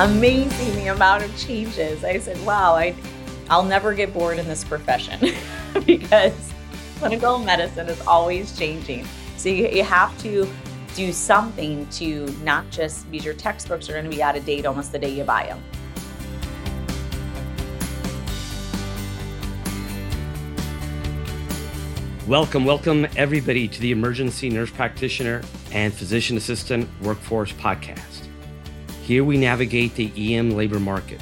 amazing the amount of changes. I said, wow, I, I'll never get bored in this profession because clinical medicine is always changing. So you, you have to do something to not just because your textbooks are going to be out of date almost the day you buy them. Welcome, welcome everybody to the Emergency Nurse Practitioner and Physician Assistant Workforce Podcast. Here we navigate the EM labor market,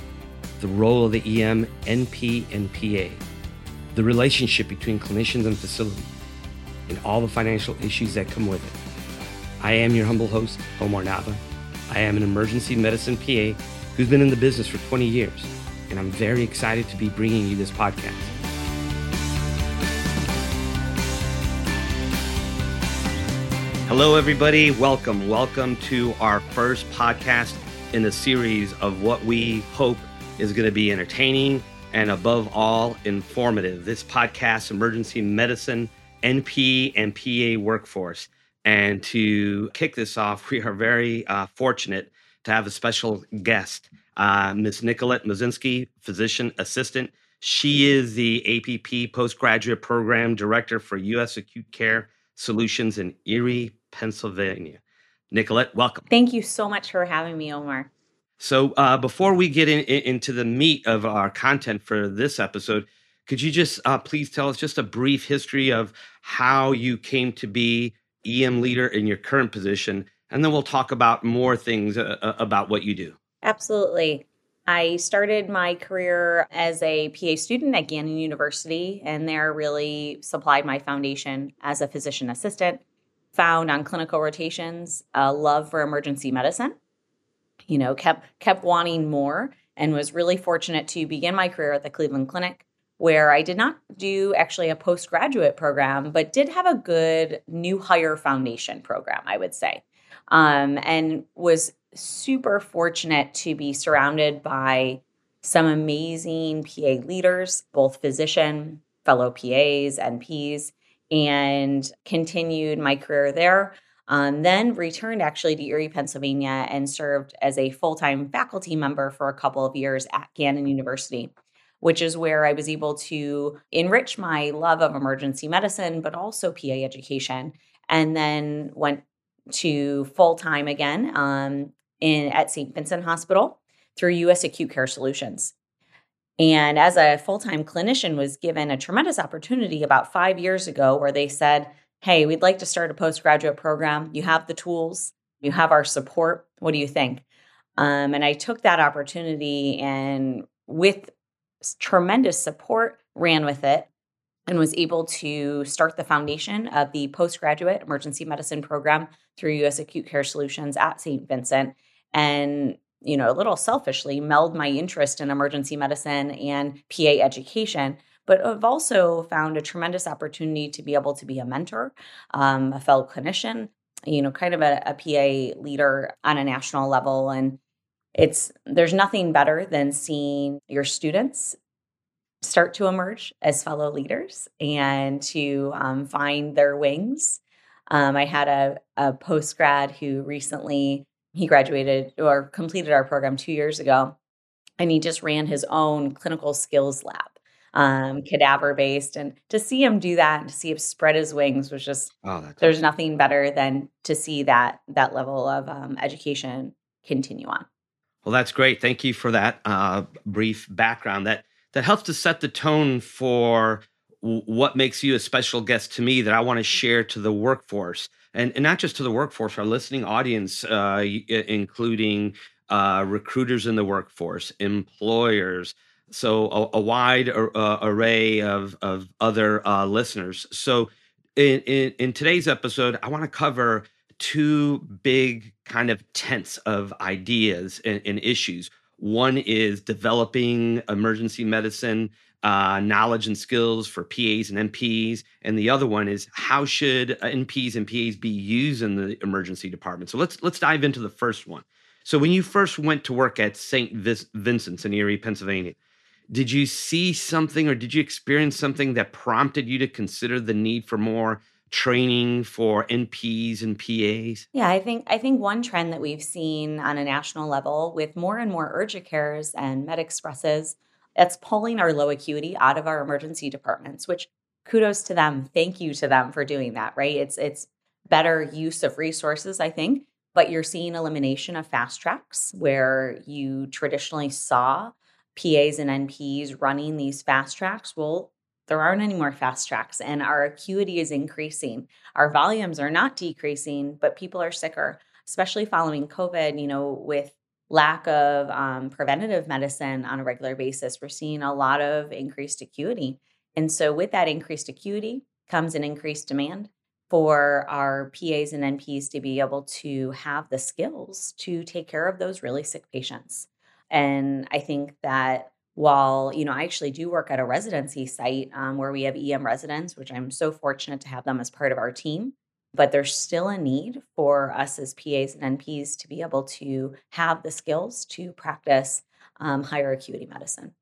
the role of the EM, NP, and PA, the relationship between clinicians and facility, and all the financial issues that come with it. I am your humble host, Omar Nava. I am an emergency medicine PA who's been in the business for 20 years, and I'm very excited to be bringing you this podcast. Hello, everybody. Welcome. Welcome to our first podcast in a series of what we hope is going to be entertaining and, above all, informative. This podcast, Emergency Medicine, NP, and PA Workforce. And to kick this off, we are very uh, fortunate to have a special guest, uh, Ms. Nicolette Mosinski, physician assistant. She is the APP postgraduate program director for U.S. Acute Care Solutions in Erie, Pennsylvania. Nicolette, welcome. Thank you so much for having me, Omar. So, uh, before we get in, in, into the meat of our content for this episode, could you just uh, please tell us just a brief history of how you came to be EM leader in your current position? And then we'll talk about more things uh, uh about what you do. Absolutely. I started my career as a PA student at Gannon University, and there really supplied my foundation as a physician assistant found on clinical rotations a love for emergency medicine. You know, kept kept wanting more and was really fortunate to begin my career at the Cleveland Clinic where I did not do actually a postgraduate program, but did have a good new hire foundation program, I would say. Um, and was super fortunate to be surrounded by some amazing PA leaders, both physician, fellow PAs, NPs, and continued my career there. Um, then returned actually to Erie, Pennsylvania, and served as a full time faculty member for a couple of years at Gannon University, which is where I was able to enrich my love of emergency medicine, but also PA education. And then went to full time again um, in at St. Vincent Hospital through U.S. Acute Care Solutions. And as a full time clinician, was given a tremendous opportunity about five years ago where they said, Hey, we'd like to start a postgraduate program. You have the tools, you have our support. What do you think? Um, and I took that opportunity and, with tremendous support, ran with it and was able to start the foundation of the postgraduate emergency medicine program through US Acute Care Solutions at St. Vincent. And you know, a little selfishly meld my interest in emergency medicine and PA education. But I've also found a tremendous opportunity to be able to be a mentor, um, a fellow clinician, you know, kind of a, a PA leader on a national level. And it's there's nothing better than seeing your students start to emerge as fellow leaders and to um, find their wings. Um, I had a, a post grad who recently he graduated or completed our program two years ago, and he just ran his own clinical skills lab, um, cadaver based. And to see him do that and to see him spread his wings was just oh, there's awesome. nothing better than to see that that level of um, education continue on. Well, that's great. Thank you for that uh, brief background. That that helps to set the tone for what makes you a special guest to me that I want to share to the workforce and, and not just to the workforce, our listening audience, uh, including uh, recruiters in the workforce, employers, so a, a wide uh, array of, of other uh, listeners. So in, in, in today's episode, I want to cover two big kind of tents of ideas and, and issues. One is developing emergency medicine uh, knowledge and skills for PAs and NPs, and the other one is how should NPs and PAs be used in the emergency department. So let's let's dive into the first one. So when you first went to work at St. Vincent's in Erie, Pennsylvania, did you see something or did you experience something that prompted you to consider the need for more training for NPs and PAs? Yeah, I think I think one trend that we've seen on a national level with more and more urgent cares and med expresses, that's pulling our low acuity out of our emergency departments, which kudos to them. Thank you to them for doing that, right? It's it's better use of resources, I think, but you're seeing elimination of fast tracks where you traditionally saw PAs and NPs running these fast tracks. Well, there aren't any more fast tracks and our acuity is increasing. Our volumes are not decreasing, but people are sicker, especially following COVID, you know, with lack of um, preventative medicine on a regular basis. We're seeing a lot of increased acuity. And so, with that increased acuity comes an increased demand for our PAs and NPs to be able to have the skills to take care of those really sick patients. And I think that while you know i actually do work at a residency site um, where we have em residents which i'm so fortunate to have them as part of our team but there's still a need for us as pas and nps to be able to have the skills to practice um, higher acuity medicine.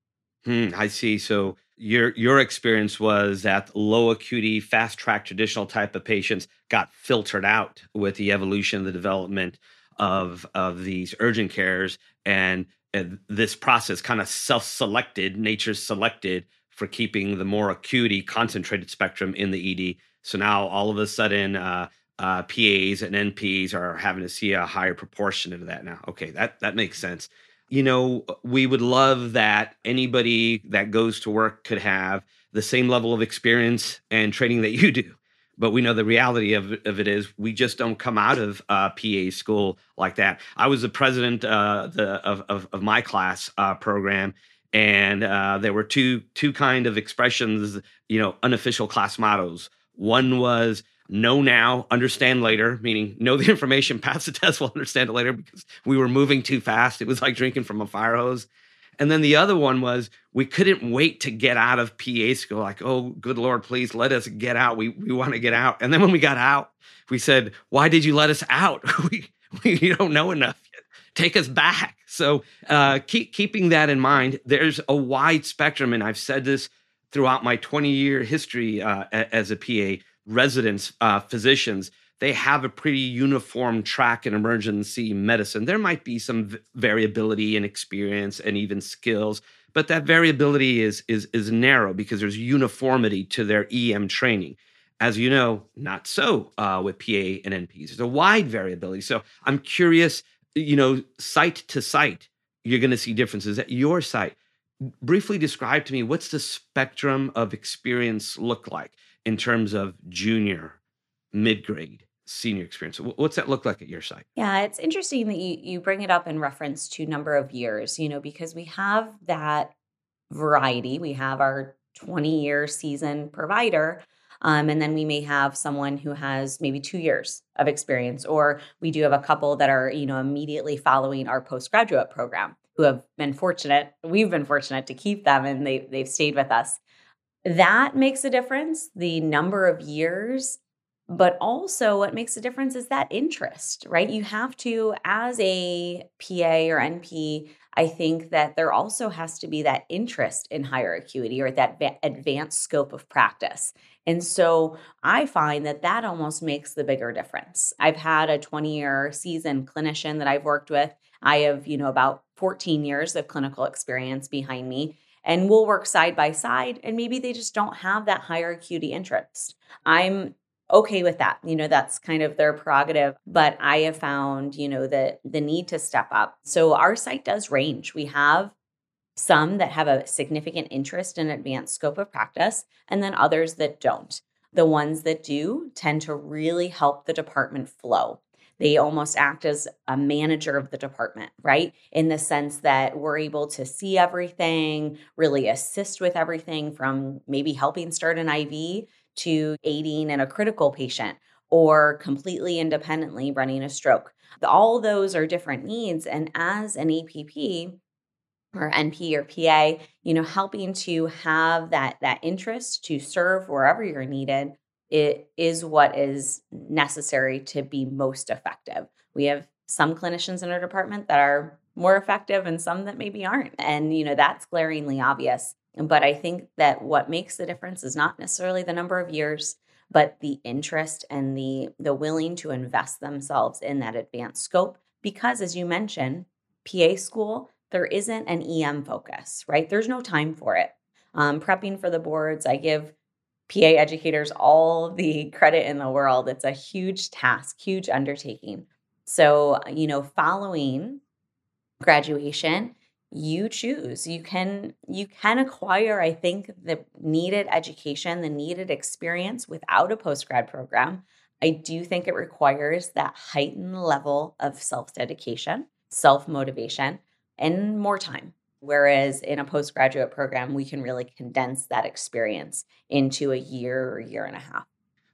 Hmm, i see. So your your experience was that low acuity fast track traditional type of patients got filtered out with the evolution the development of of these urgent cares and and this process kind of self-selected nature selected for keeping the more acuity concentrated spectrum in the ed so now all of a sudden uh, uh, pas and nps are having to see a higher proportion of that now okay that that makes sense you know we would love that anybody that goes to work could have the same level of experience and training that you do but we know the reality of, of it is we just don't come out of uh, PA school like that. I was the president uh, the, of, of, of my class uh, program, and uh, there were two two kind of expressions, you know, unofficial class mottos. One was know now, understand later, meaning know the information, pass the test, we'll understand it later because we were moving too fast. It was like drinking from a fire hose. And then the other one was we couldn't wait to get out of PA school. Like, oh, good Lord, please let us get out. We, we want to get out. And then when we got out, we said, why did you let us out? we, we don't know enough yet. Take us back. So uh, keep, keeping that in mind, there's a wide spectrum. And I've said this throughout my 20 year history uh, as a PA, residents, uh, physicians, they have a pretty uniform track in emergency medicine. There might be some variability in experience and even skills, but that variability is is is narrow because there's uniformity to their EM training. As you know, not so uh, with PA and NPs. There's a wide variability. So I'm curious, you know, site to site, you're going to see differences at your site. Briefly describe to me what's the spectrum of experience look like in terms of junior, mid grade, senior experience. What's that look like at your site? Yeah, it's interesting that you you bring it up in reference to number of years, you know, because we have that variety. We have our 20 year season provider. Um, and then we may have someone who has maybe two years of experience, or we do have a couple that are, you know, immediately following our postgraduate program who have been fortunate. We've been fortunate to keep them and they, they've stayed with us. That makes a difference. The number of years but also, what makes a difference is that interest, right? You have to, as a PA or NP, I think that there also has to be that interest in higher acuity or that advanced scope of practice. And so I find that that almost makes the bigger difference. I've had a 20 year seasoned clinician that I've worked with. I have, you know, about 14 years of clinical experience behind me and we'll work side by side and maybe they just don't have that higher acuity interest. I'm okay with that. You know, that's kind of their prerogative. But I have found, you know, that the need to step up. So our site does range. We have some that have a significant interest in advanced scope of practice, and then others that don't. The ones that do tend to really help the department flow. They almost act as a manager of the department, right? In the sense that we're able to see everything, really assist with everything from maybe helping start an IV to aiding in a critical patient or completely independently running a stroke. All those are different needs. And as an APP, or NP or PA, you know, helping to have that that interest to serve wherever you're needed, it is what is necessary to be most effective. We have some clinicians in our department that are more effective and some that maybe aren't. And you know, that's glaringly obvious. But I think that what makes the difference is not necessarily the number of years, but the interest and the the willing to invest themselves in that advanced scope because as you mentioned pa school there isn't an em focus right there's no time for it um, prepping for the boards i give pa educators all the credit in the world. It's a huge task huge undertaking. So you know following graduation you choose. You can you can acquire i think the needed education the needed experience without a post grad program. I do think it requires that heightened level of self dedication self motivation and more time whereas in a postgraduate program we can really condense that experience into a year or year and a half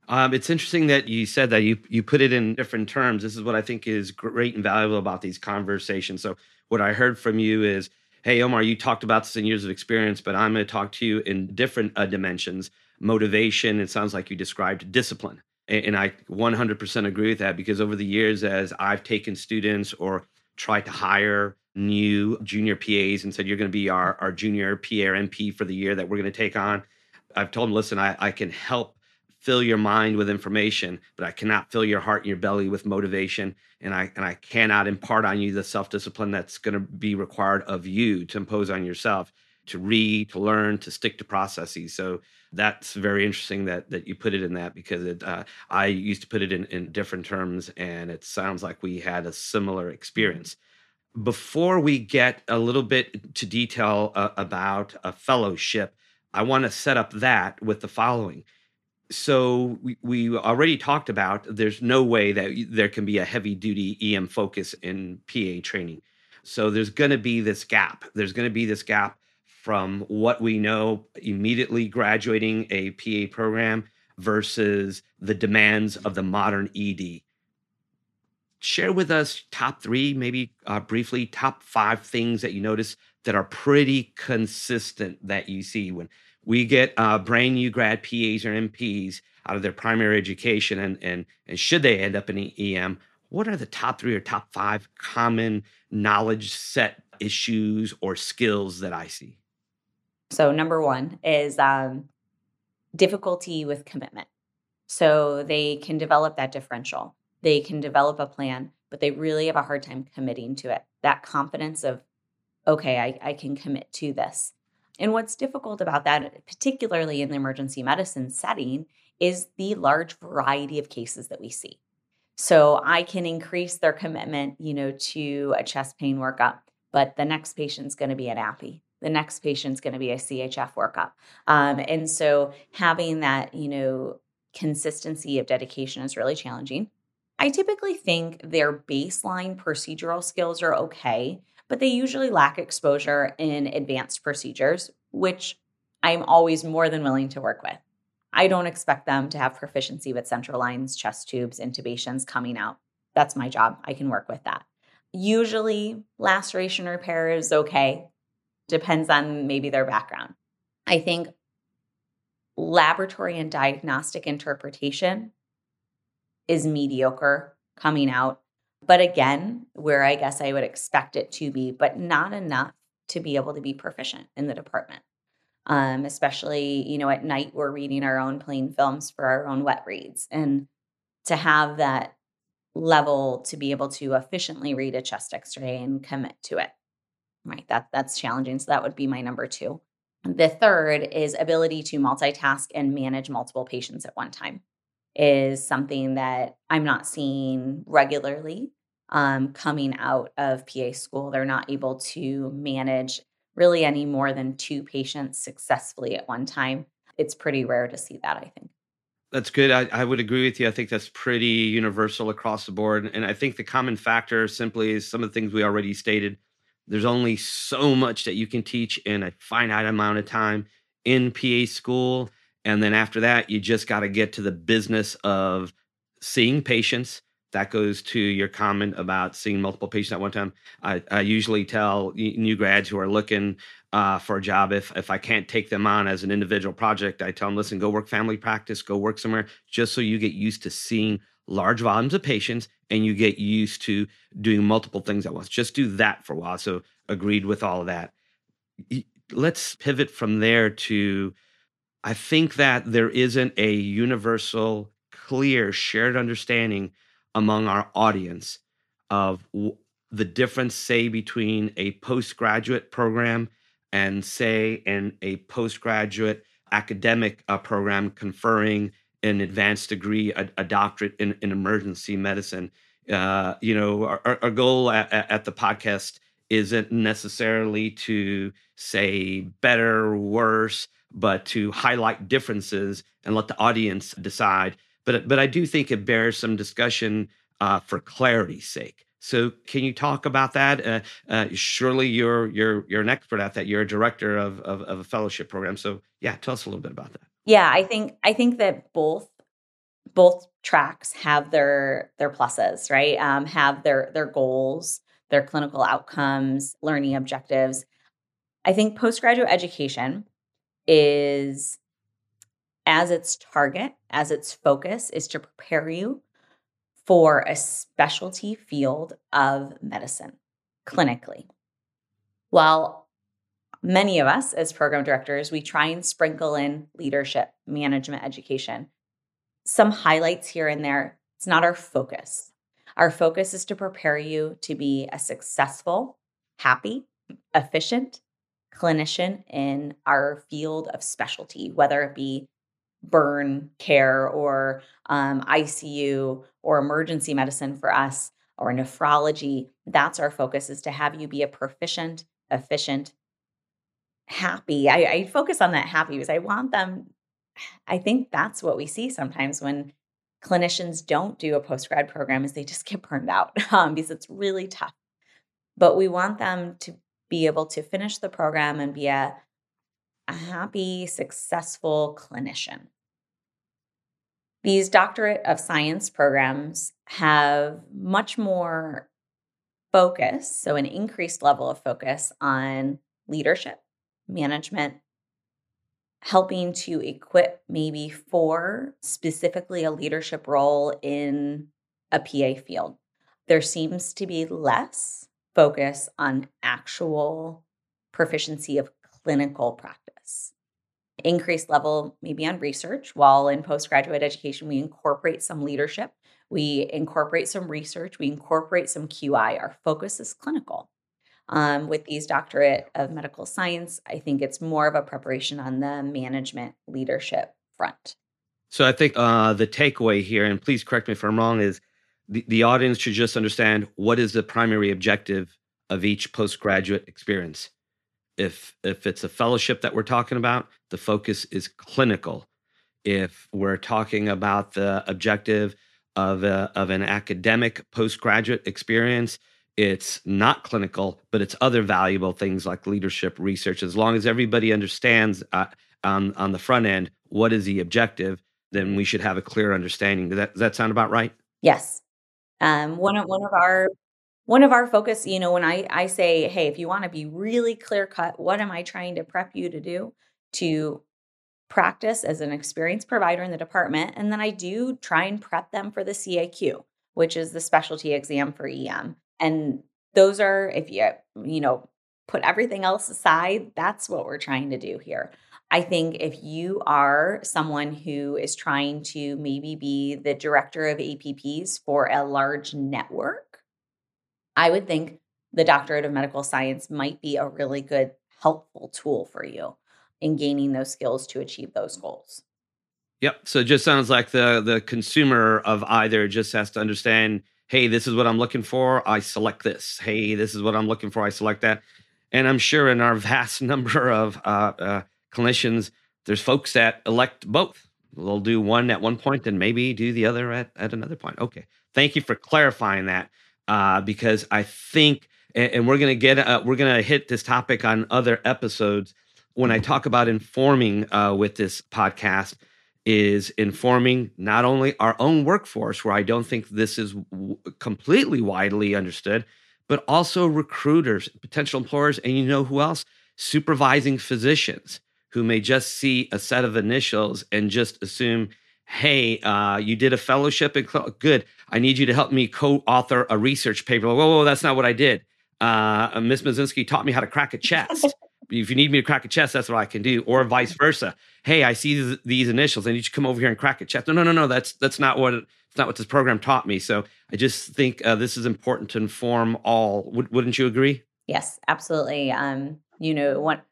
um, it's interesting that you said that you you put it in different terms. This is what I think is great and valuable about these conversations. So what I heard from you is, hey, Omar, you talked about this in years of experience, but I'm going to talk to you in different uh, dimensions motivation. It sounds like you described discipline. And, and I 100% agree with that because over the years, as I've taken students or tried to hire new junior PAs and said, you're going to be our, our junior PA or NP for the year that we're going to take on, I've told them, listen, I, I can help fill your mind with information, but I cannot fill your heart and your belly with motivation. And I and I cannot impart on you the self-discipline that's going to be required of you to impose on yourself to read, to learn, to stick to processes. So that's very interesting that that you put it in that because it, uh, I used to put it in, in different terms, and it sounds like we had a similar experience. Before we get a little bit to detail uh, about a fellowship, I want to set up that with the following so we, we already talked about there's no way that there can be a heavy duty EM focus in PA training. So there's going to be this gap. There's going to be this gap from what we know immediately graduating a PA program versus the demands of the modern ED. Share with us top three, maybe uh, briefly, top five things that you notice that are pretty consistent that you see when we get uh, brand new grad PAs or NPs out of their primary education, and and and should they end up in EM, what are the top three or top five common knowledge set issues or skills that I see? So number one is um, difficulty with commitment. So they can develop that differential. They can develop a plan, but they really have a hard time committing to it. That confidence of, okay, I, I can commit to this. And what's difficult about that, particularly in the emergency medicine setting, is the large variety of cases that we see. So I can increase their commitment, you know, to a chest pain workup, but the next patient's going to be an appy. The next patient's going to be a CHF workup. Um, and so having that, you know, consistency of dedication is really challenging. I typically think their baseline procedural skills are okay but they usually lack exposure in advanced procedures, which I'm always more than willing to work with. I don't expect them to have proficiency with central lines, chest tubes, intubations coming out. That's my job. I can work with that. Usually, laceration repair is okay, depends on maybe their background. I think laboratory and diagnostic interpretation is mediocre coming out but again, where I guess I would expect it to be, but not enough to be able to be proficient in the department. Um, especially, you know, at night we're reading our own plain films for our own wet reads. And to have that level to be able to efficiently read a chest x-ray and commit to it. Right. That that's challenging. So that would be my number two. The third is ability to multitask and manage multiple patients at one time is something that I'm not seeing regularly um, coming out of PA school. They're not able to manage really any more than two patients successfully at one time. It's pretty rare to see that, I think. That's good. I, I, would agree with you. I think that's pretty universal across the board. And I think the common factor simply is some of the things we already stated. There's only so much that you can teach in a finite amount of time in PA school. And then after that, you just got to get to the business of seeing patients. That goes to your comment about seeing multiple patients at one time. I, I usually tell new grads who are looking uh, for a job if if I can't take them on as an individual project, I tell them, listen, go work family practice, go work somewhere, just so you get used to seeing large volumes of patients and you get used to doing multiple things at once. Just do that for a while. So agreed with all of that. Let's pivot from there to I think that there isn't a universal, clear, shared understanding among our audience of w- the difference, say, between a postgraduate program and, say, in a postgraduate academic uh, program conferring an advanced degree, a, a doctorate in, in, emergency medicine. Uh, you know, our, our goal at, at, the podcast isn't necessarily to say better, worse, but to highlight differences and let the audience decide. But but I do think it bears some discussion uh, for clarity's sake. So, can you talk about that? Uh, uh, surely you're you're you're an expert at that. You're a director of, of, of a fellowship program. So, yeah, tell us a little bit about that. Yeah, I think I think that both both tracks have their their pluses, right? Um, have their their goals, their clinical outcomes, learning objectives. I think postgraduate education is as its target, as its focus, is to prepare you for a specialty field of medicine clinically. While many of us as program directors, we try and sprinkle in leadership, management, education. Some highlights here and there. It's not our focus. Our focus is to prepare you to be a successful, happy, efficient clinician in our field of specialty, whether it be burn care or um, ICU or emergency medicine for us or nephrology. That's our focus is to have you be a proficient, efficient, happy. I, I focus on that happy because I want them. I think that's what we see sometimes when clinicians don't do a post grad program is they just get burned out um, because it's really tough. But we want them to be able to finish the program and be a, a happy, successful clinician. These doctorate of science programs have much more focus, so an increased level of focus on leadership, management, helping to equip maybe for specifically a leadership role in a PA field. There seems to be less focus on actual proficiency of clinical practice. Increased level maybe on research. While in postgraduate education we incorporate some leadership. We incorporate some research. We incorporate some qi our focus is clinical. Um, with these doctorate of medical science i think it's more of a preparation on the management leadership front. So i think uh, the takeaway here and please correct me if i'm wrong is the, the audience should just understand what is the primary objective of each postgraduate experience. If if it's a fellowship that we're talking about the focus is clinical. If we're talking about the objective of a, of an academic postgraduate experience it's not clinical but it's other valuable things like leadership research. As long as everybody understands uh, on on the front end what is the objective then we should have a clear understanding. Does that, does that sound about right? Yes um, one of one of our one of our focus, you know, when I I say, hey, if you want to be really clear cut, what am I trying to prep you to do to practice as an experienced provider in the department? And then I do try and prep them for the CAQ, which is the specialty exam for EM. And those are, if you, you know, put everything else aside, that's what we're trying to do here. I think if you are someone who is trying to maybe be the director of APPs for a large network, I would think the doctorate of medical science might be a really good, helpful tool for you in gaining those skills to achieve those goals. Yep. So it just sounds like the the consumer of either just has to understand, hey, this is what I'm looking for. I select this. Hey, this is what I'm looking for. I select that. And I'm sure in our vast number of uh, uh, clinicians, there's folks that elect both. They'll do one at one point and maybe do the other at, at another point. Okay. Thank you for clarifying that uh, because I think, and, and we're gonna get, uh, we're gonna hit this topic on other episodes. When I talk about informing uh, with this podcast, is informing not only our own workforce, where I don't think this is w- completely widely understood, but also recruiters, potential employers, and you know who else? Supervising physicians who may just see a set of initials and just assume hey, uh, you did a fellowship in good. I need you to help me co-author a research paper. Whoa, whoa, that's not what I did. Uh, Miss Mosinski taught me how to crack a chest. if you need me to crack a chest, that's what I can do, or vice versa. Hey, I see these, these initials. I need you to come over here and crack a chest. No, no, no, no. That's that's not what it's not what this program taught me. So I just think uh, this is important to inform all. W- wouldn't you agree? Yes, absolutely. Um, you know, one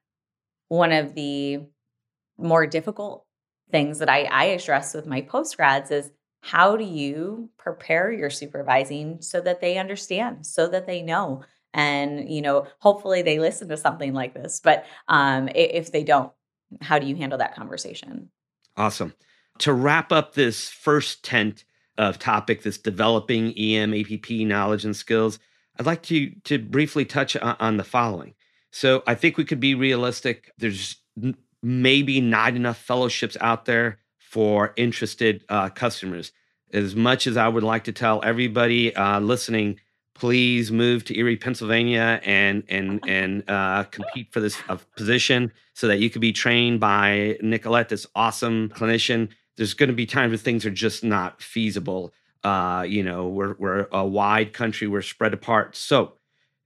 one of the more difficult things that I, I address with my postgrads is how do you prepare your supervising so that they understand, so that they know, and you know, hopefully they listen to something like this. But um, if they don't, how do you handle that conversation? Awesome. To wrap up this first tent of topic, this developing EM APP knowledge and skills, I'd like to to briefly touch on, on the following. So I think we could be realistic. There's maybe not enough fellowships out there for interested uh, customers. As much as I would like to tell everybody uh, listening, please move to Erie, Pennsylvania, and and and uh, compete for this uh, position so that you could be trained by Nicolette, this awesome clinician. There's going to be times where things are just not feasible. Uh, you know, we're we're a wide country, we're spread apart. So,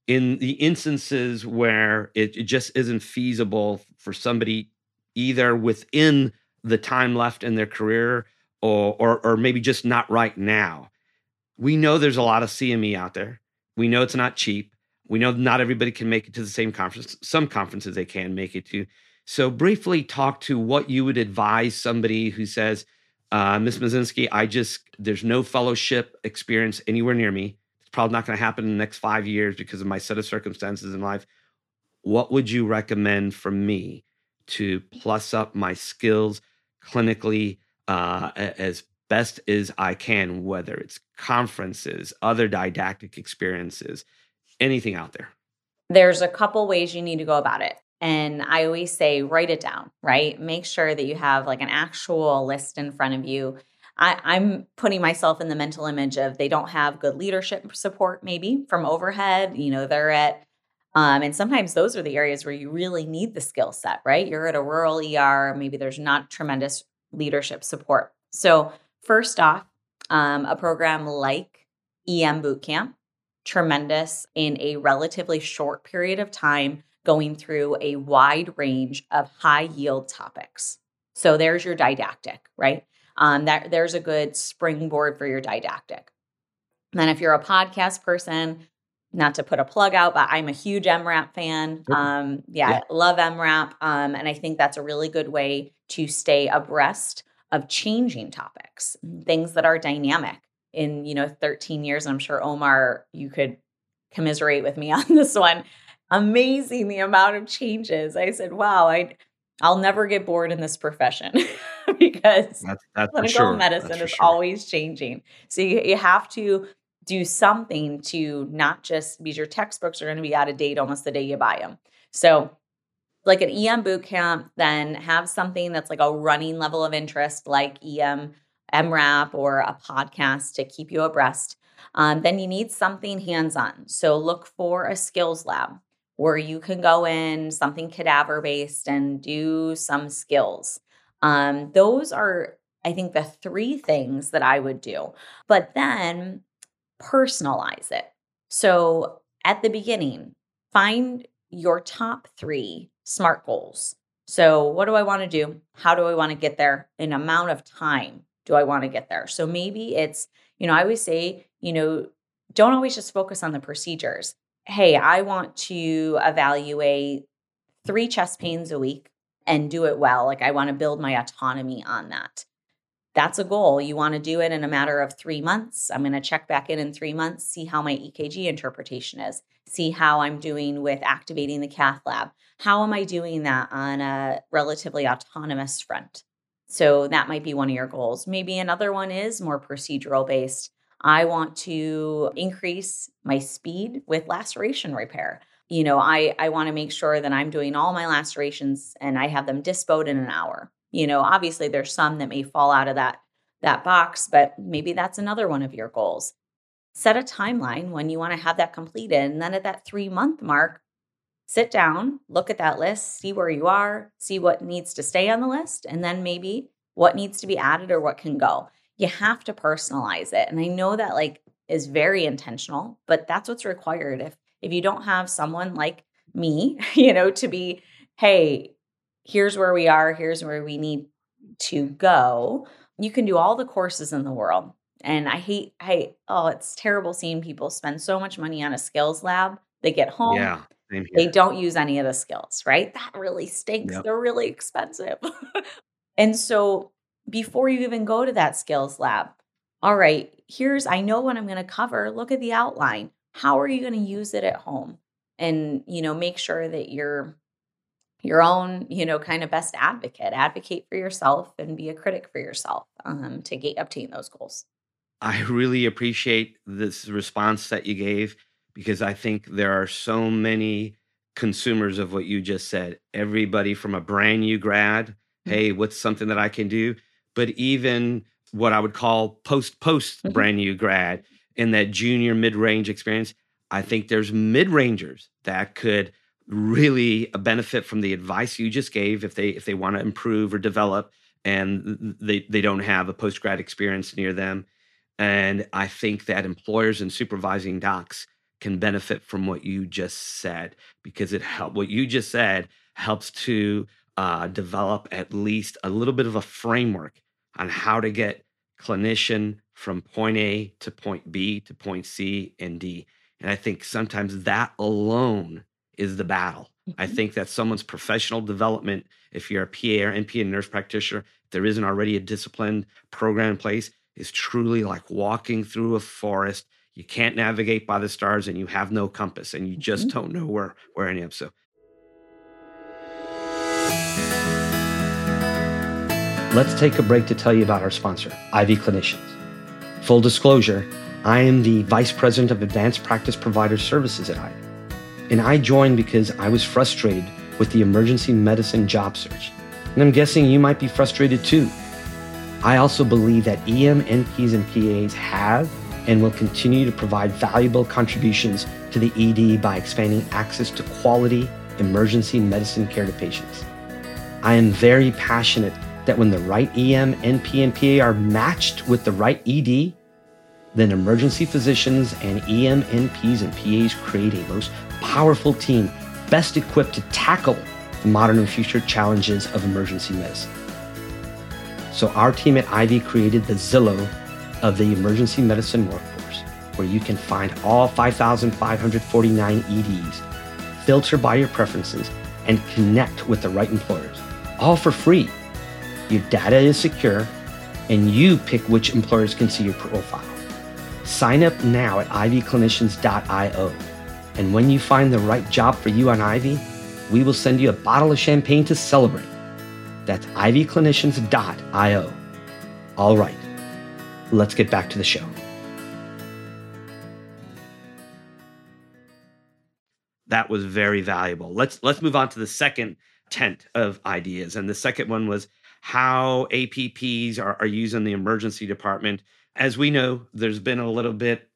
in the instances where it, it just isn't feasible for somebody either within the time left in their career or, or, or maybe just not right now. We know there's a lot of CME out there. We know it's not cheap. We know not everybody can make it to the same conference. Some conferences they can make it to. So, briefly talk to what you would advise somebody who says, uh, Ms. Mosinski, I just, there's no fellowship experience anywhere near me. Probably not going to happen in the next five years because of my set of circumstances in life. What would you recommend for me to plus up my skills clinically uh, as best as I can, whether it's conferences, other didactic experiences, anything out there? There's a couple ways you need to go about it. And I always say, write it down, right? Make sure that you have like an actual list in front of you. I, am putting myself in the mental image of they don't have good leadership support, maybe from overhead. You know, they're at um, and sometimes those are the areas where you really need the skill set, right? You're at a rural ER, maybe there's not tremendous leadership support. So, first off, um, a program like EM Bootcamp, tremendous in a relatively short period of time, going through a wide range of high yield topics. So, there's your didactic, right? Um, that there's a good springboard for your didactic. then, if you're a podcast person, not to put a plug out, but I'm a huge EM:RAP fan. Um, yeah, yeah. love EM:RAP. Um, and I think that's a really good way to stay abreast of changing topics, things that are dynamic. In, you know, 13 years, I'm sure Omar, you could commiserate with me on this one. Amazing the amount of changes. I said, wow, I I'll never get bored in this profession because that's, that's clinical sure. medicine is sure. always changing. So you, you have to do something to not just because your textbooks are going to be out of date almost the day you buy them. So, like an EM boot camp, then have something that's like a running level of interest, like EM MRAP or a podcast to keep you abreast. Um, then you need something hands on. So, look for a skills lab where you can go in something cadaver based and do some skills. Um, those are, I think, the three things that I would do. But then personalize it. So at the beginning, find your top three SMART goals. So, what do I want to do? How do I want to get there? In amount of time do I want to get there? So, maybe it's, you know, I always say, you know, don't always just focus on the procedures. Hey, I want to evaluate three chest pains a week and do it well. Like, I want to build my autonomy on that that's a goal. You want to do it in a matter of three months. I'm going to check back in in three months, see how my EKG interpretation is, see how I'm doing with activating the cath lab. How am I doing that on a relatively autonomous front? So that might be one of your goals. Maybe another one is more procedural based. I want to increase my speed with laceration repair. You know, I, I want to make sure that I'm doing all my lacerations and I have them disposed in an hour. You know obviously there's some that may fall out of that that box but maybe that's another one of your goals. Set a timeline when you want to have that completed and then at that 3 month mark sit down look at that list see where you are see what needs to stay on the list and then maybe what needs to be added or what can go you have to personalize it and i know that like is very intentional but that's what's required if if you don't have someone like me you know to be hey, here's where we are, here's where we need to go. You can do all the courses in the world. And I hate, I, oh, it's terrible seeing people spend so much money on a skills lab. They get home, Yeah. Same they don't use any of the skills, right? That really stinks. Yep. They're really expensive. and so before you even go to that skills lab, all right, here's, I know what I'm going to cover. Look at the outline. How are you going to use it at home? And, you know, make sure that you're your own, you know, kind of best advocate. Advocate for yourself and be a critic for yourself um, to get, obtain those goals. I really appreciate this response that you gave because I think there are so many consumers of what you just said. Everybody from a brand new grad, hey, what's something that I can do? But even what I would call post post Mhm. brand new grad in that junior mid range experience, I think there's mid rangers that could really benefit from the advice you just gave if they if they want to improve or develop and they they don't have a post grad experience near them and I think that employers and supervising docs can benefit from what you just said because it help what you just said helps to uh, develop at least a little bit of a framework on how to get clinician from point A to point B to point C and D. And I think sometimes that alone is the battle. I Mhm. think that someone's professional development, if you're a PA or NP and nurse practitioner, if there isn't already a disciplined program in place, is truly like walking through a forest. You can't navigate by the stars and you have no compass and you just Mhm. don't know where where any of. So Let's take a break to tell you about our sponsor, Ivy Clinicians. Full disclosure, I am the Vice President of Advanced Practice Provider Services at Ivy. And I joined because I was frustrated with the emergency medicine job search. And I'm guessing you might be frustrated too. I also believe that EM, NPs, and PAs have and will continue to provide valuable contributions to the ED by expanding access to quality emergency medicine care to patients. I am very passionate that when the right EM, NP, and PA are matched with the right ED, then emergency physicians and EM, NPs, and PAs create a most powerful team best equipped to tackle the modern and future challenges of emergency medicine. So, our team at Ivy created the Zillow of the emergency medicine workforce, where you can find all 5,549 EDs, filter by your preferences, and connect with the right employers, all for free. Your data is secure, and you pick which employers can see your profile. Sign up now at ivyclinicians.io. And when you find the right job for you on Ivy, we will send you a bottle of champagne to celebrate. That's ivyclinicians.io. All right, let's get back to the show. that was very valuable. Let's let's move on to the second tent of ideas. And the second one was how APPs are, are used in the emergency department. As we know, there's been a little bit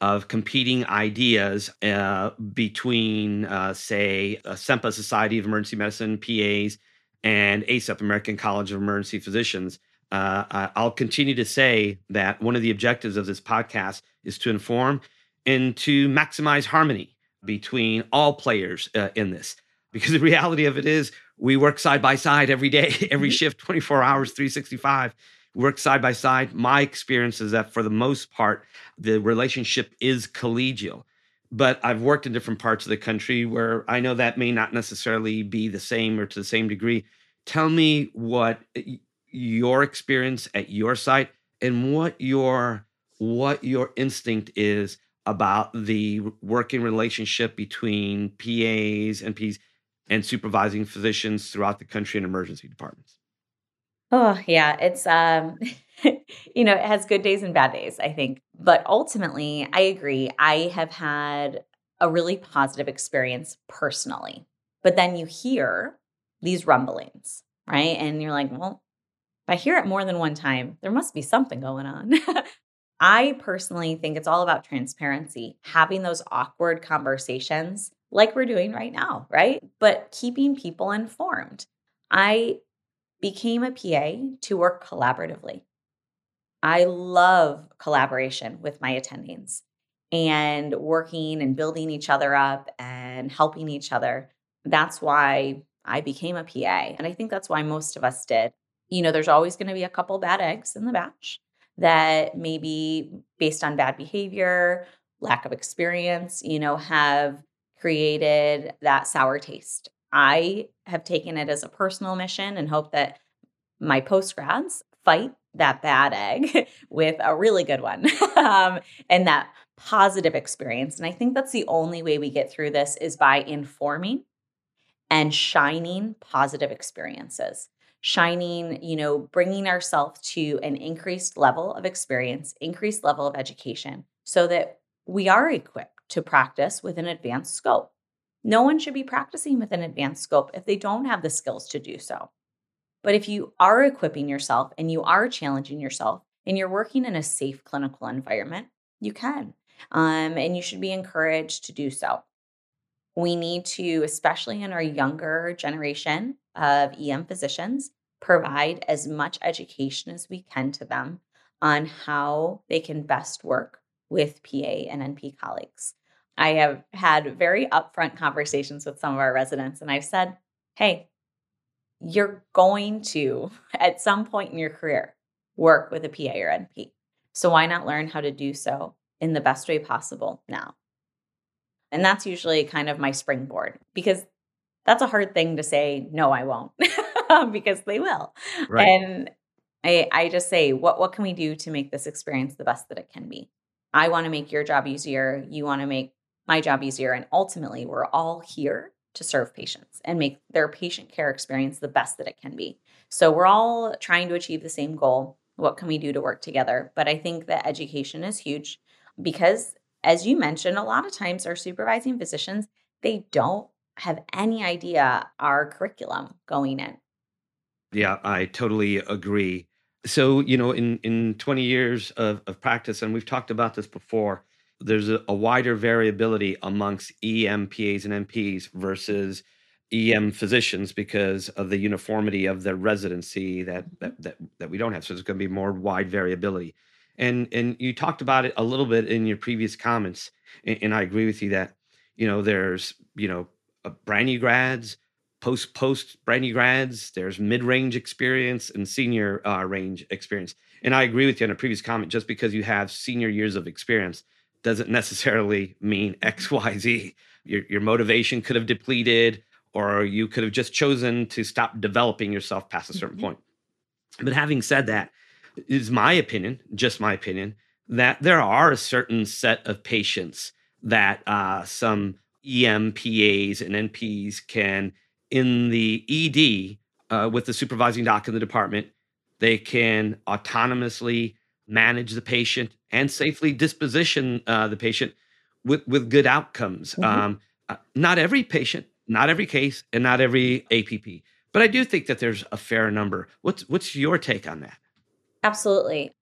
of competing ideas uh, between, uh, say, uh, SEMPA, Society of Emergency Medicine, PAs, and ACEP, American College of Emergency Physicians. Uh, I'll continue to say that one of the objectives of this podcast is to inform and to maximize harmony between all players uh, in this. Because the reality of it is, we work side by side every day, every mm-hmm. shift, 24 hours, 365. Work side by side. My experience is that for the most part, the relationship is collegial. But I've worked in different parts of the country where I know that may not necessarily be the same or to the same degree. Tell me what your experience at your site and what your what your instinct is about the working relationship between PAs and Ps and supervising physicians throughout the country in emergency departments. Oh, yeah, it's um you know, it has good days and bad days, I think. But ultimately, I agree. I have had a really positive experience personally. But then you hear these rumblings, right? And you're like, well, if I hear it more than one time, there must be something going on. I personally think it's all about transparency, having those awkward conversations like we're doing right now, right? But keeping people informed. I became a PA to work collaboratively. I love collaboration with my attendings and working and building each other up and helping each other. That's why I became a PA. And I think that's why most of us did. You know, there's always going to be a couple bad eggs in the batch that maybe based on bad behavior, lack of experience, you know, have created that sour taste. I have taken it as a personal mission and hope that my post grads fight that bad egg with a really good one um, and that positive experience. And I think that's the only way we get through this is by informing and shining positive experiences. Shining, you know, bringing ourselves to an increased level of experience, increased level of education, so that we are equipped to practice with an advanced scope. No one should be practicing with an advanced scope if they don't have the skills to do so. But if you are equipping yourself and you are challenging yourself and you're working in a safe clinical environment, you can. Um, and you should be encouraged to do so. We need to, especially in our younger generation of EM physicians, provide as much education as we can to them on how they can best work with PA and NP colleagues. I have had very upfront conversations with some of our residents, and I've said, hey, you're going to, at some point in your career, work with a PA or NP. So why not learn how to do so in the best way possible now? And that's usually kind of my springboard because that's a hard thing to say, no, I won't, because they will. Right. And I, I just say, what, what can we do to make this experience the best that it can be? I want to make your job easier. You want to make my job easier. And ultimately, we're all here to serve patients and make their patient care experience the best that it can be. So we're all trying to achieve the same goal. What can we do to work together? But I think that education is huge because as you mentioned, a lot of times our supervising physicians, they don't have any idea our curriculum going in. Yeah, I totally agree. So, you know, in in 20 years of, of practice, and we've talked about this before, there's a, a wider variability amongst EMPAs and NPs versus EM physicians because of the uniformity of their residency that that that, that we don't have. So there's going to be more wide variability. And and you talked about it a little bit in your previous comments, and, and I agree with you that you know there's you know brand new grads, post post brand new grads. There's mid range experience and senior uh, range experience. And I agree with you on a previous comment. Just because you have senior years of experience doesn't necessarily mean X, Y, Z. Your, your motivation could have depleted, or you could have just chosen to stop developing yourself past a certain mm-hmm. point. But having said that, is my opinion, just my opinion, that there are a certain set of patients that uh, some EMPAs and NPs can, in the ED, uh, with the supervising doc in the department, they can autonomously manage the patient and safely disposition uh, the patient with with good outcomes. Mm-hmm. Um, uh, not every patient, not every case, and not every APP, but I do think that there's a fair number. What's what's your take on that? Absolutely.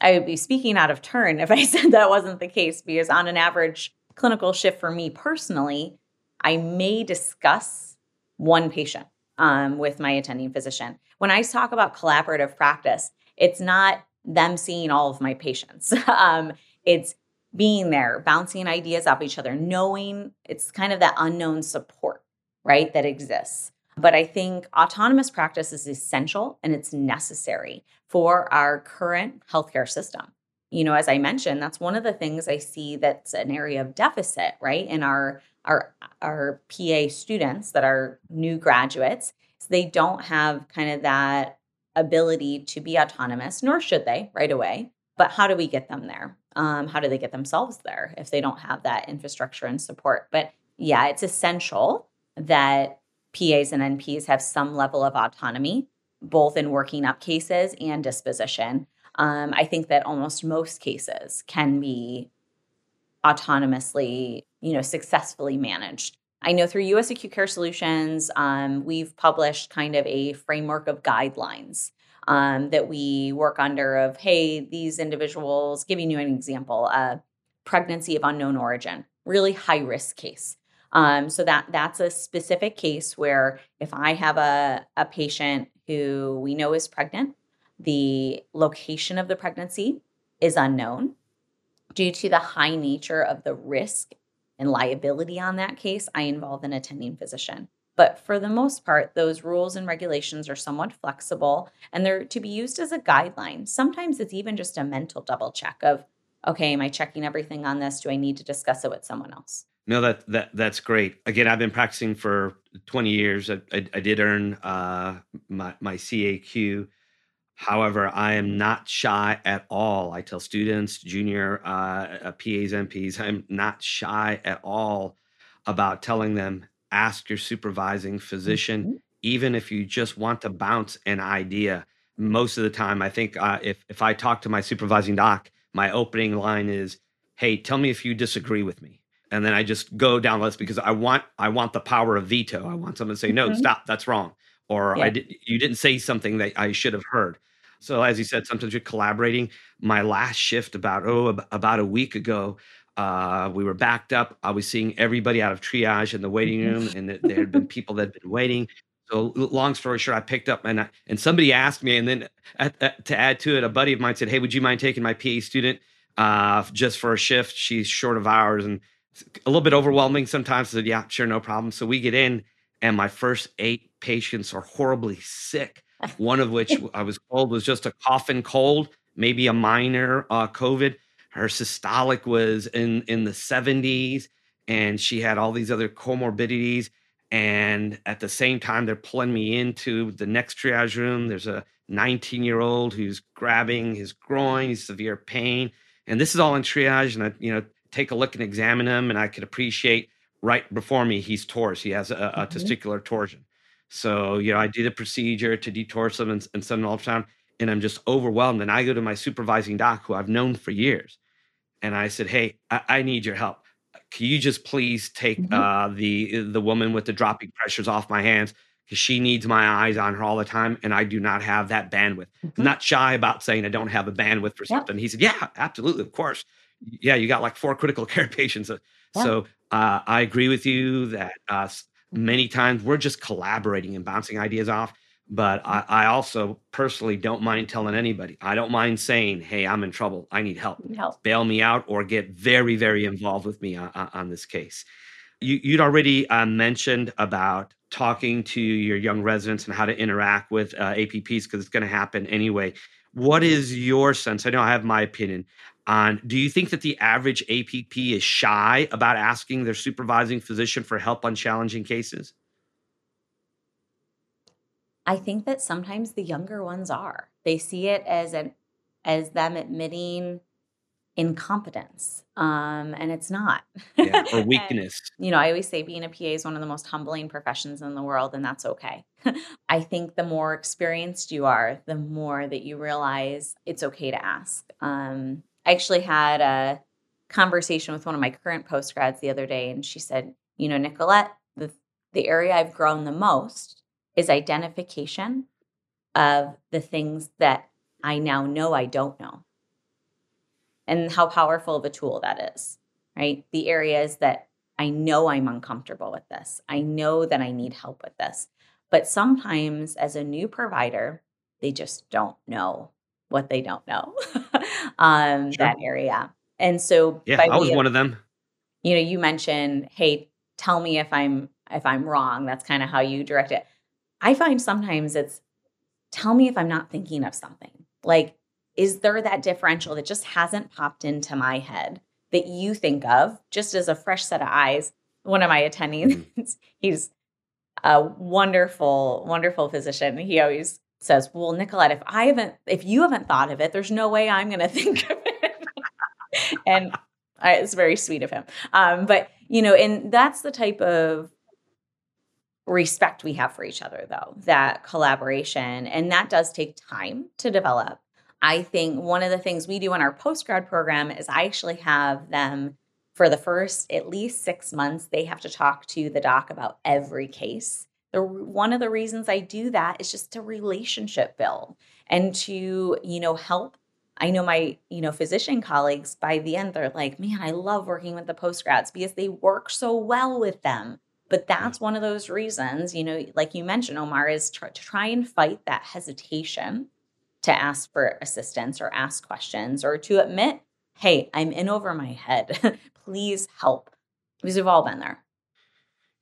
I would be speaking out of turn if I said that wasn't the case because on an average clinical shift for me personally, I may discuss one patient um, with my attending physician. When I talk about collaborative practice, it's not them seeing all of my patients. um, it's being there, bouncing ideas off each other, knowing it's kind of that unknown support, right, that exists. But I think autonomous practice is essential and it's necessary for our current healthcare system. You know, as I mentioned, that's one of the things I see that's an area of deficit, right, in our our our PA students that are new graduates. So they don't have kind of that ability to be autonomous, nor should they right away. But how do we get them there? Um, how do they get themselves there if they don't have that infrastructure and support? But yeah, it's essential that PAs and NPs have some level of autonomy, both in working up cases and disposition. Um, I think that almost most cases can be autonomously, you know, successfully managed. I know through US Acute Care Solutions, um, we've published kind of a framework of guidelines um, that we work under of, hey, these individuals, giving you an example, a pregnancy of unknown origin, really high risk case. Um, so that that's a specific case where if I have a, a patient who we know is pregnant, the location of the pregnancy is unknown due to the high nature of the risk and liability on that case, I involve an attending physician. But for the most part, those rules and regulations are somewhat flexible and they're to be used as a guideline. Sometimes it's even just a mental double check of, okay, am I checking everything on this? Do I need to discuss it with someone else? No, that that that's great. Again, I've been practicing for 20 years. I, I, I did earn uh, my my CAQ. However, I am not shy at all. I tell students, junior uh, PAs, NPs, I'm not shy at all about telling them ask your supervising physician, mm-hmm. even if you just want to bounce an idea. Most of the time, I think uh, if if I talk to my supervising doc, my opening line is, "Hey, tell me if you disagree with me." and then I just go down the list because I want I want the power of veto. I want someone to say, "No, mm-hmm. stop, that's wrong," or yeah. "I did you didn't say something that I should have heard." So as you said, sometimes you're collaborating. My last shift about oh about a week ago, uh, we were backed up. I was seeing everybody out of triage in the waiting room, mm-hmm. and there had been people that had been waiting. So long story short, I picked up and I, and somebody asked me, and then at, at, to add to it, a buddy of mine said, "Hey, would you mind taking my PA student uh, just for a shift? She's short of hours." And a little bit overwhelming sometimes. I said, yeah, sure, no problem. So we get in, and my first eight patients are horribly sick. One of which I was told was just a cough and cold, maybe a minor uh, COVID. Her systolic was in in the 70s, and she had all these other comorbidities. And at the same time, they're pulling me into the next triage room. There's a 19 year old who's grabbing his groin, he's severe pain. And this is all in triage. And I, you know, take a look and examine him, and I could appreciate right before me he's torse. He has a, a mm-hmm. testicular torsion. So you know, I do the procedure to detorse him and, and send an ultrasound, and I'm just overwhelmed. And I go to my supervising doc, who I've known for years, and I said, "Hey, I, I need your help. Can you just please take mm-hmm. uh, the the woman with the dropping pressures off my hands?" Because she needs my eyes on her all the time, and I do not have that bandwidth. Mm-hmm. I'm not shy about saying I don't have a bandwidth for something. He said, "Yeah, absolutely, of course." yeah, you got like four critical care patients. Uh. So uh, I agree with you that uh, many times we're just collaborating and bouncing ideas off. But I, I, also personally don't mind telling anybody. I don't mind saying, "Hey, I'm in trouble. I need help. Need help. Bail me out, or get very, very involved with me on, on this case." You, would already uh, mentioned about talking to your young residents and how to interact with uh, APPs because it's going to happen anyway. What is your sense? I know I have my opinion on do you think that the average APP is shy about asking their supervising physician for help on challenging cases? I think that sometimes the younger ones are. They see it as an as them admitting incompetence um, and it's not yeah, or weakness and, you know i always say being a pa is one of the most humbling professions in the world and that's okay i think the more experienced you are the more that you realize it's okay to ask um, I actually had a conversation with one of my current postgrads the other day, and she said, You know, Nicolette, the, the area I've grown the most is identification of the things that I now know I don't know and how powerful of a tool that is, right? The areas that I know I'm uncomfortable with this, I know that I need help with this. But sometimes as a new provider, they just don't know what they don't know um sure. that area. And so yeah i was of, one of them. you know you mentioned hey tell me if i'm if i'm wrong. That's kind of how you direct it. I find sometimes it's tell me if i'm not thinking of something. Like is there that differential that just hasn't popped into my head that you think of just as a fresh set of eyes? One of my attendees mm-hmm. he's a wonderful wonderful physician. He always says, Well, Nicolette, if I haven't, if you haven't thought of it, there's no way I'm going to think of it. and I, it's very sweet of him. Um, but, you know, and that's the type of respect we have for each other, though, that collaboration. And that does take time to develop. I think one of the things we do in our post grad program is I actually have them for the first at least six months, they have to talk to the doc about every case the one of the reasons I do that is just to relationship build and to, you know, help I know my, you know, physician colleagues by the end they're like, "Man, I love working with the postgrads because they work so well with them." But hmm. that's one of those reasons, you know, like you mentioned, Omar, is tr- to try and fight that hesitation to ask for assistance or ask questions or to admit, hey, I'm in over my head. Please help. Because we've all been there.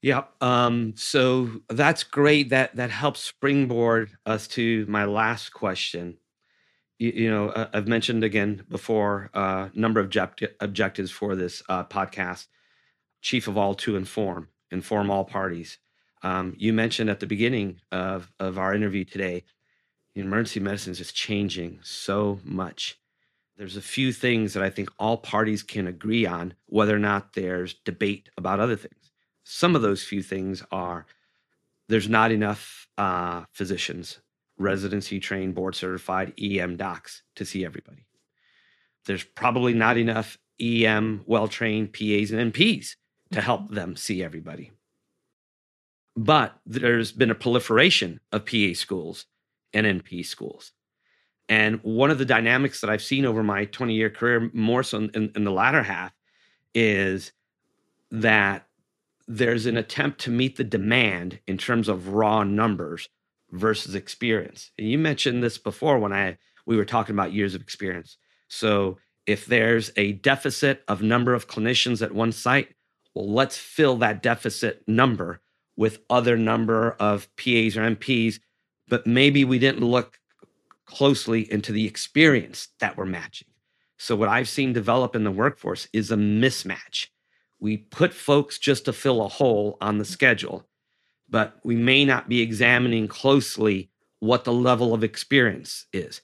Yep. Um, so that's great. That that helps springboard us to my last question. You, you know, uh, I've mentioned again before a uh, number of object- objectives for this uh, podcast. Chief of all, to inform, inform all parties. Um, you mentioned at the beginning of of our interview today, emergency medicine is just changing so much. There's a few things that I think all parties can agree on, whether or not there's debate about other things some of those few things are there's not enough uh, physicians, residency trained, board certified EM docs to see everybody. There's probably not enough EM well trained PAs and NPs to help mm-hmm. them see everybody. But there's been a proliferation of PA schools and NP schools. And one of the dynamics that I've seen over my 20 year career, more so in, in the latter half, is that there's an attempt to meet the demand in terms of raw numbers versus experience. And you mentioned this before when I we were talking about years of experience. So if there's a deficit of number of clinicians at one site, well, let's fill that deficit number with other number of PAs or NPs, but maybe we didn't look closely into the experience that we're matching. So what I've seen develop in the workforce is a mismatch we put folks just to fill a hole on the schedule, but we may not be examining closely what the level of experience is.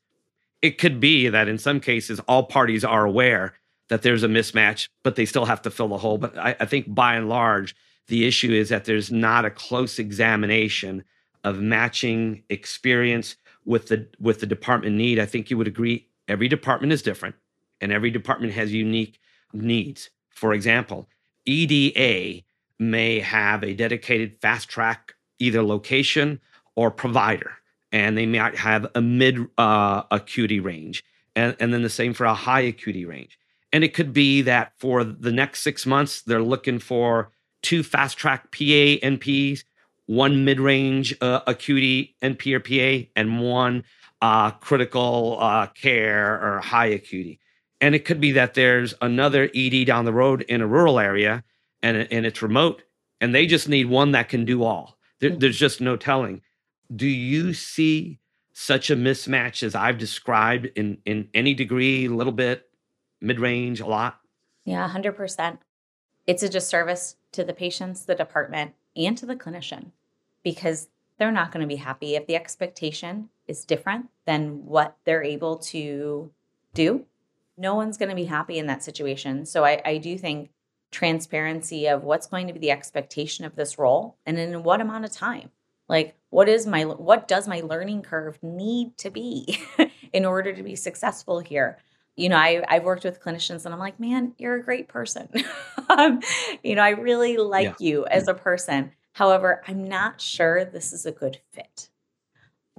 It could be that in some cases, all parties are aware that there's a mismatch, but they still have to fill the hole. But I, I think by and large, the issue is that there's not a close examination of matching experience with the with the department need. I think you would agree every department is different and every department has unique needs. For example, EDA may have a dedicated fast track, either location or provider, and they might have a mid uh, acuity range, and, and then the same for a high acuity range. And it could be that for the next six months, they're looking for two fast track PA NPs, one mid range uh, acuity NP or PA, and one uh, critical uh, care or high acuity. And it could be that there's another ED down the road in a rural area and, and it's remote and they just need one that can do all. There, mm. there's just no telling. Do you see such a mismatch as I've described in, in any degree, a little bit, mid range, a lot? Yeah, 100%. It's a disservice to the patients, the department, and to the clinician because they're not going to be happy if the expectation is different than what they're able to do no one's going to be happy in that situation. So I, I do think transparency of what's going to be the expectation of this role and in what amount of time. Like what is my what does my learning curve need to be in order to be successful here? You know, I, I've worked with clinicians and I'm like, man, you're a great person. um, you know, I really like yeah. you as a person. However, I'm not sure this is a good fit.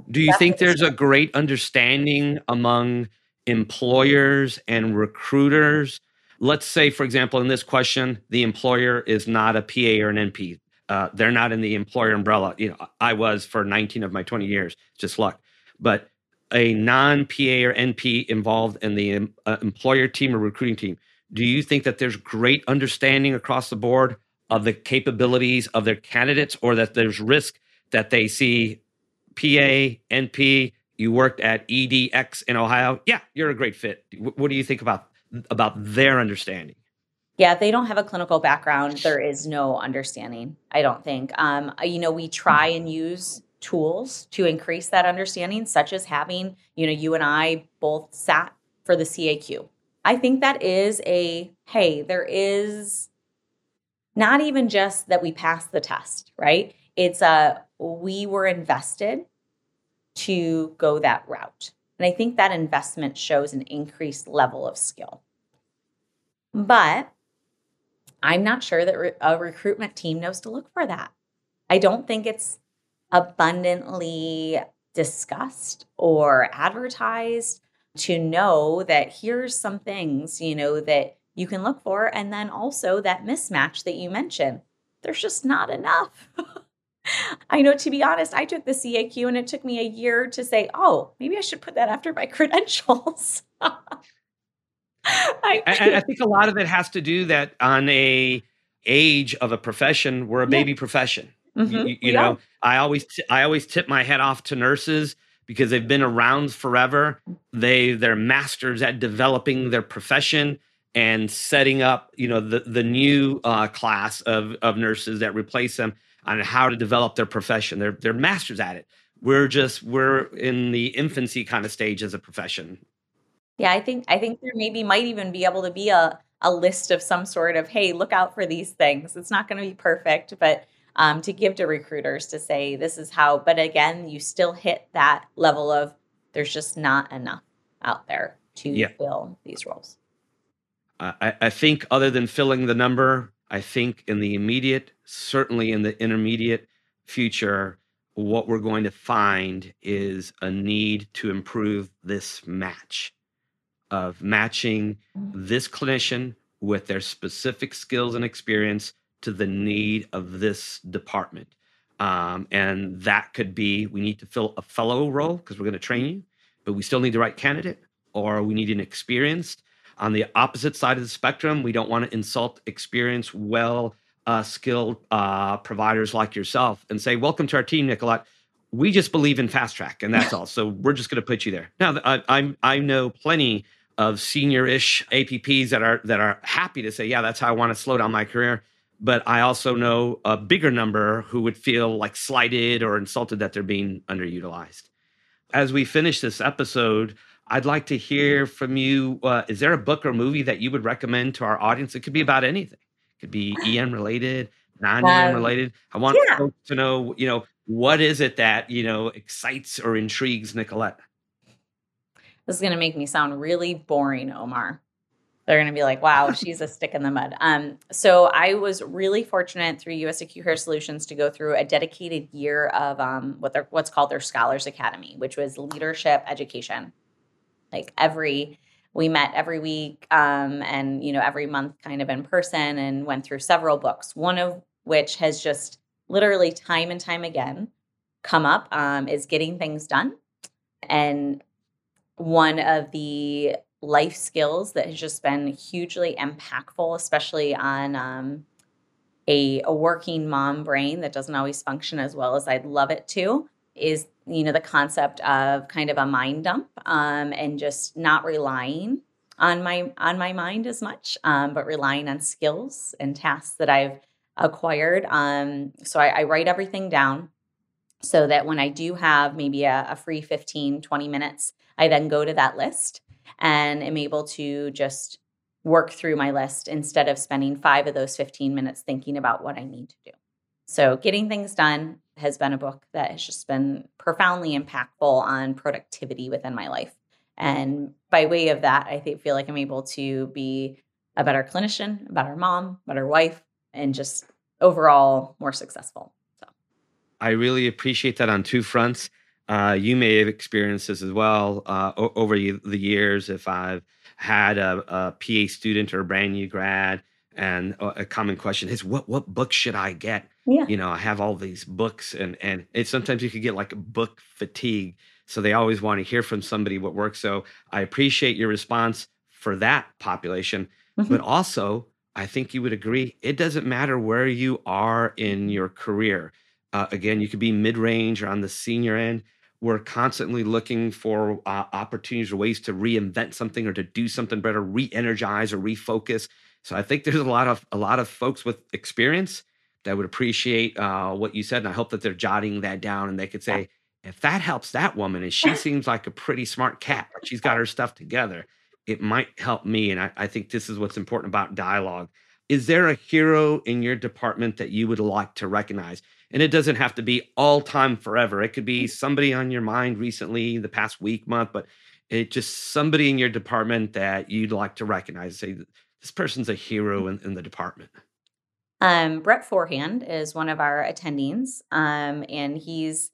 Do you That's think there's a great understanding among employers and recruiters. Let's say, for example, in this question, the employer is not a PA or an NP. Uh, they're not in the employer umbrella. You know, I was for 19 of my 20 years, just luck. But a non-PA or NP involved in the uh, employer team or recruiting team, do you think that there's great understanding across the board of the capabilities of their candidates, or that there's risk that they see PA, NP, you worked at EDX in Ohio. Yeah, you're a great fit. What do you think about about their understanding? Yeah, they don't have a clinical background. There is no understanding. I don't think. Um, you know, we try and use tools to increase that understanding, such as having you know you and I both sat for the CAQ. I think that is a hey, there is not even just that we passed the test, right? It's a we were invested to go that route. And I think that investment shows an increased level of skill. But I'm not sure that a recruitment team knows to look for that. I don't think it's abundantly discussed or advertised to know that here's some things, you know, that you can look for. And then also that mismatch that you mentioned, there's just not enough. I know, to be honest, I took the CAQ and it took me a year to say, oh, maybe I should put that after my credentials. I, I, I, think a lot of it has to do that on a age of a profession, we're a Yeah. baby profession. Mhm. You, you We know. I always t- I always tip my head off to nurses because they've been around forever. They they're masters at developing their profession and setting up, you know, the the new uh, class of of nurses that replace them on how to develop their profession. They're they're masters at it. We're just we're in the infancy kind of stage as a profession. Yeah, I think I think there maybe might even be able to be a a list of some sort of, hey, look out for these things. It's not going to be perfect, but um, to give to recruiters to say this is how. But again, you still hit that level of there's just not enough out there to Yeah. fill these roles. I, I I think other than filling the number, I think in the immediate, certainly in the intermediate future, what we're going to find is a need to improve this match of matching this clinician with their specific skills and experience to the need of this department. Um, and that could be we need to fill a fellow role because we're going to train you, but we still need the right candidate, or we need an experienced. On the opposite side of the spectrum, we don't want to insult experienced, well uh, skilled uh, providers like yourself and say, Welcome to our team, Nicolette. We just believe in fast track, and that's all. So we're just going to put you there. Now, I, I, I know plenty of senior-ish APPs that are that are happy to say, "Yeah, that's how I want to slow down my career." But I also know a bigger number who would feel like slighted or insulted that they're being underutilized. As we finish this episode, I'd like to hear from you. Uh, is there a book or movie that you would recommend to our audience? It could be about anything. It could be EM related, non-EM Um, related. I want yeah. folks to know, you know, what is it that you know excites or intrigues Nicolette? This is going to make me sound really boring, Omar. They're going to be like, wow, she's a stick in the mud. Um, so I was really fortunate through US Acute Care Solutions to go through a dedicated year of um, what they're, what's called their Scholars Academy, which was leadership education. Like every, we met every week um, and, you know, every month kind of in person and went through several books, one of which has just literally time and time again come up um, is Getting Things Done. And one of the life skills that has just been hugely impactful, especially on um, a, a working mom brain that doesn't always function as well as I'd love it to, is you know the concept of kind of a mind dump um, and just not relying on my on my mind as much, um, but relying on skills and tasks that I've acquired. Um, so I, I write everything down so that when I do have maybe a, a free 15, 20 minutes, I then go to that list and am able to just work through my list instead of spending five of those 15 minutes thinking about what I need to do. So, Getting Things Done has been a book that has just been profoundly impactful on productivity within my life. And by way of that, I feel like I'm able to be a better clinician, a better mom, a better wife, and just overall more successful. So, I really appreciate that on two fronts. Uh, you may have experienced this as well uh, over the years. If I've had a, a PA student or a brand new grad, and a a common question is, "What what book should I get?" Yeah. You know, I have all these books, and and it's sometimes you could get like book fatigue. So they always want to hear from somebody what works. So I appreciate your response for that population, Mhm. but also I think you would agree it doesn't matter where you are in your career. Uh, again, you could be mid range or on the senior end. We're constantly looking for uh, opportunities or ways to reinvent something or to do something better, re-energize or refocus. So I think there's a lot of a lot of folks with experience that would appreciate uh, what you said, and I hope that they're jotting that down and they could say, if that helps that woman, and she seems like a pretty smart cat, she's got her stuff together, it might help me. And I, I think this is what's important about dialogue. Is there a hero in your department that you would like to recognize? And it doesn't have to be all time forever. It could be somebody on your mind recently, the past week, month, but it just somebody in your department that you'd like to recognize. Say, this person's a hero in, in the department. Um, Brett Forehand is one of our attendings, um, and he's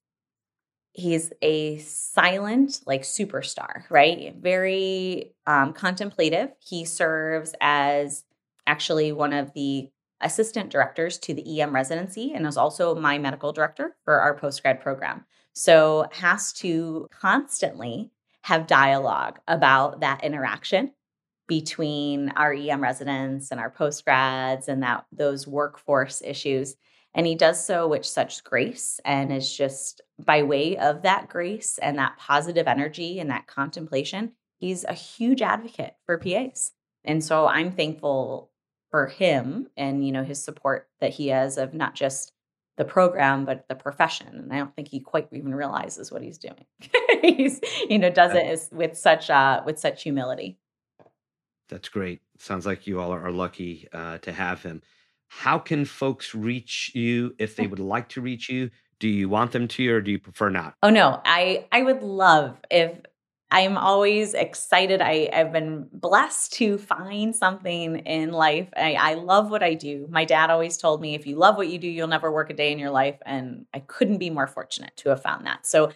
he's a silent like superstar, right? Very um, contemplative. He serves as actually one of the assistant directors to the EM residency and is also my medical director for our post grad program. So has to constantly have dialogue about that interaction between our EM residents and our post grads and that those workforce issues. And he does so with such grace and is just by way of that grace and that positive energy and that contemplation, he's a huge advocate for PAs. And so I'm thankful for him and you know his support that he has of not just the program but the profession and i don't think he quite even realizes what he's doing he's you know does it with such uh with such humility that's great. Sounds like you all are lucky uh, to have him. How can folks reach you if they would like to reach you? Do you want them to, or do you prefer not? Oh no, I I would love if I'm always excited. I, I've been blessed to find something in life. I, I love what I do. My dad always told me, if you love what you do, you'll never work a day in your life. And I couldn't be more fortunate to have found that. So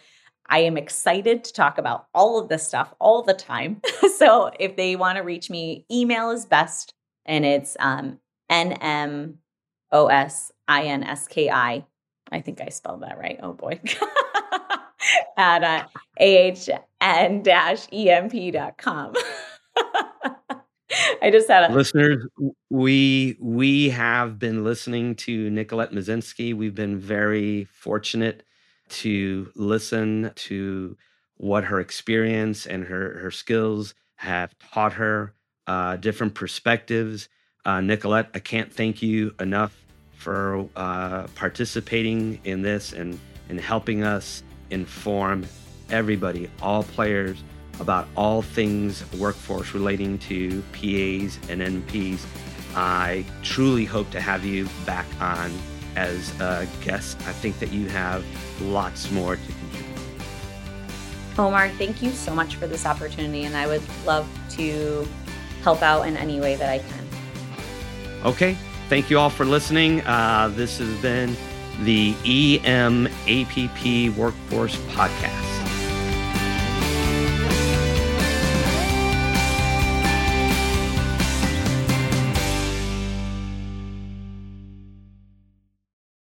I am excited to talk about all of this stuff all the time. so if they want to reach me, email is best. And it's um, NMOSINSKI. I think I spelled that right. Oh boy. At uh, ahn-emp.com. I just had a listeners. We we have been listening to Nicolette Mosinski. We've been very fortunate to listen to what her experience and her, her skills have taught her, uh, different perspectives. Uh, Nicolette, I can't thank you enough for uh, participating in this and, and helping us inform everybody, all players, about all things workforce relating to PAs and NPs. I truly hope to have you back on as a guest. I think that you have lots more to contribute. Omar, thank you so much for this opportunity, and I would love to help out in any way that I can. Okay. Thank you all for listening. Uh, this has been the EMAPP Workforce Podcast.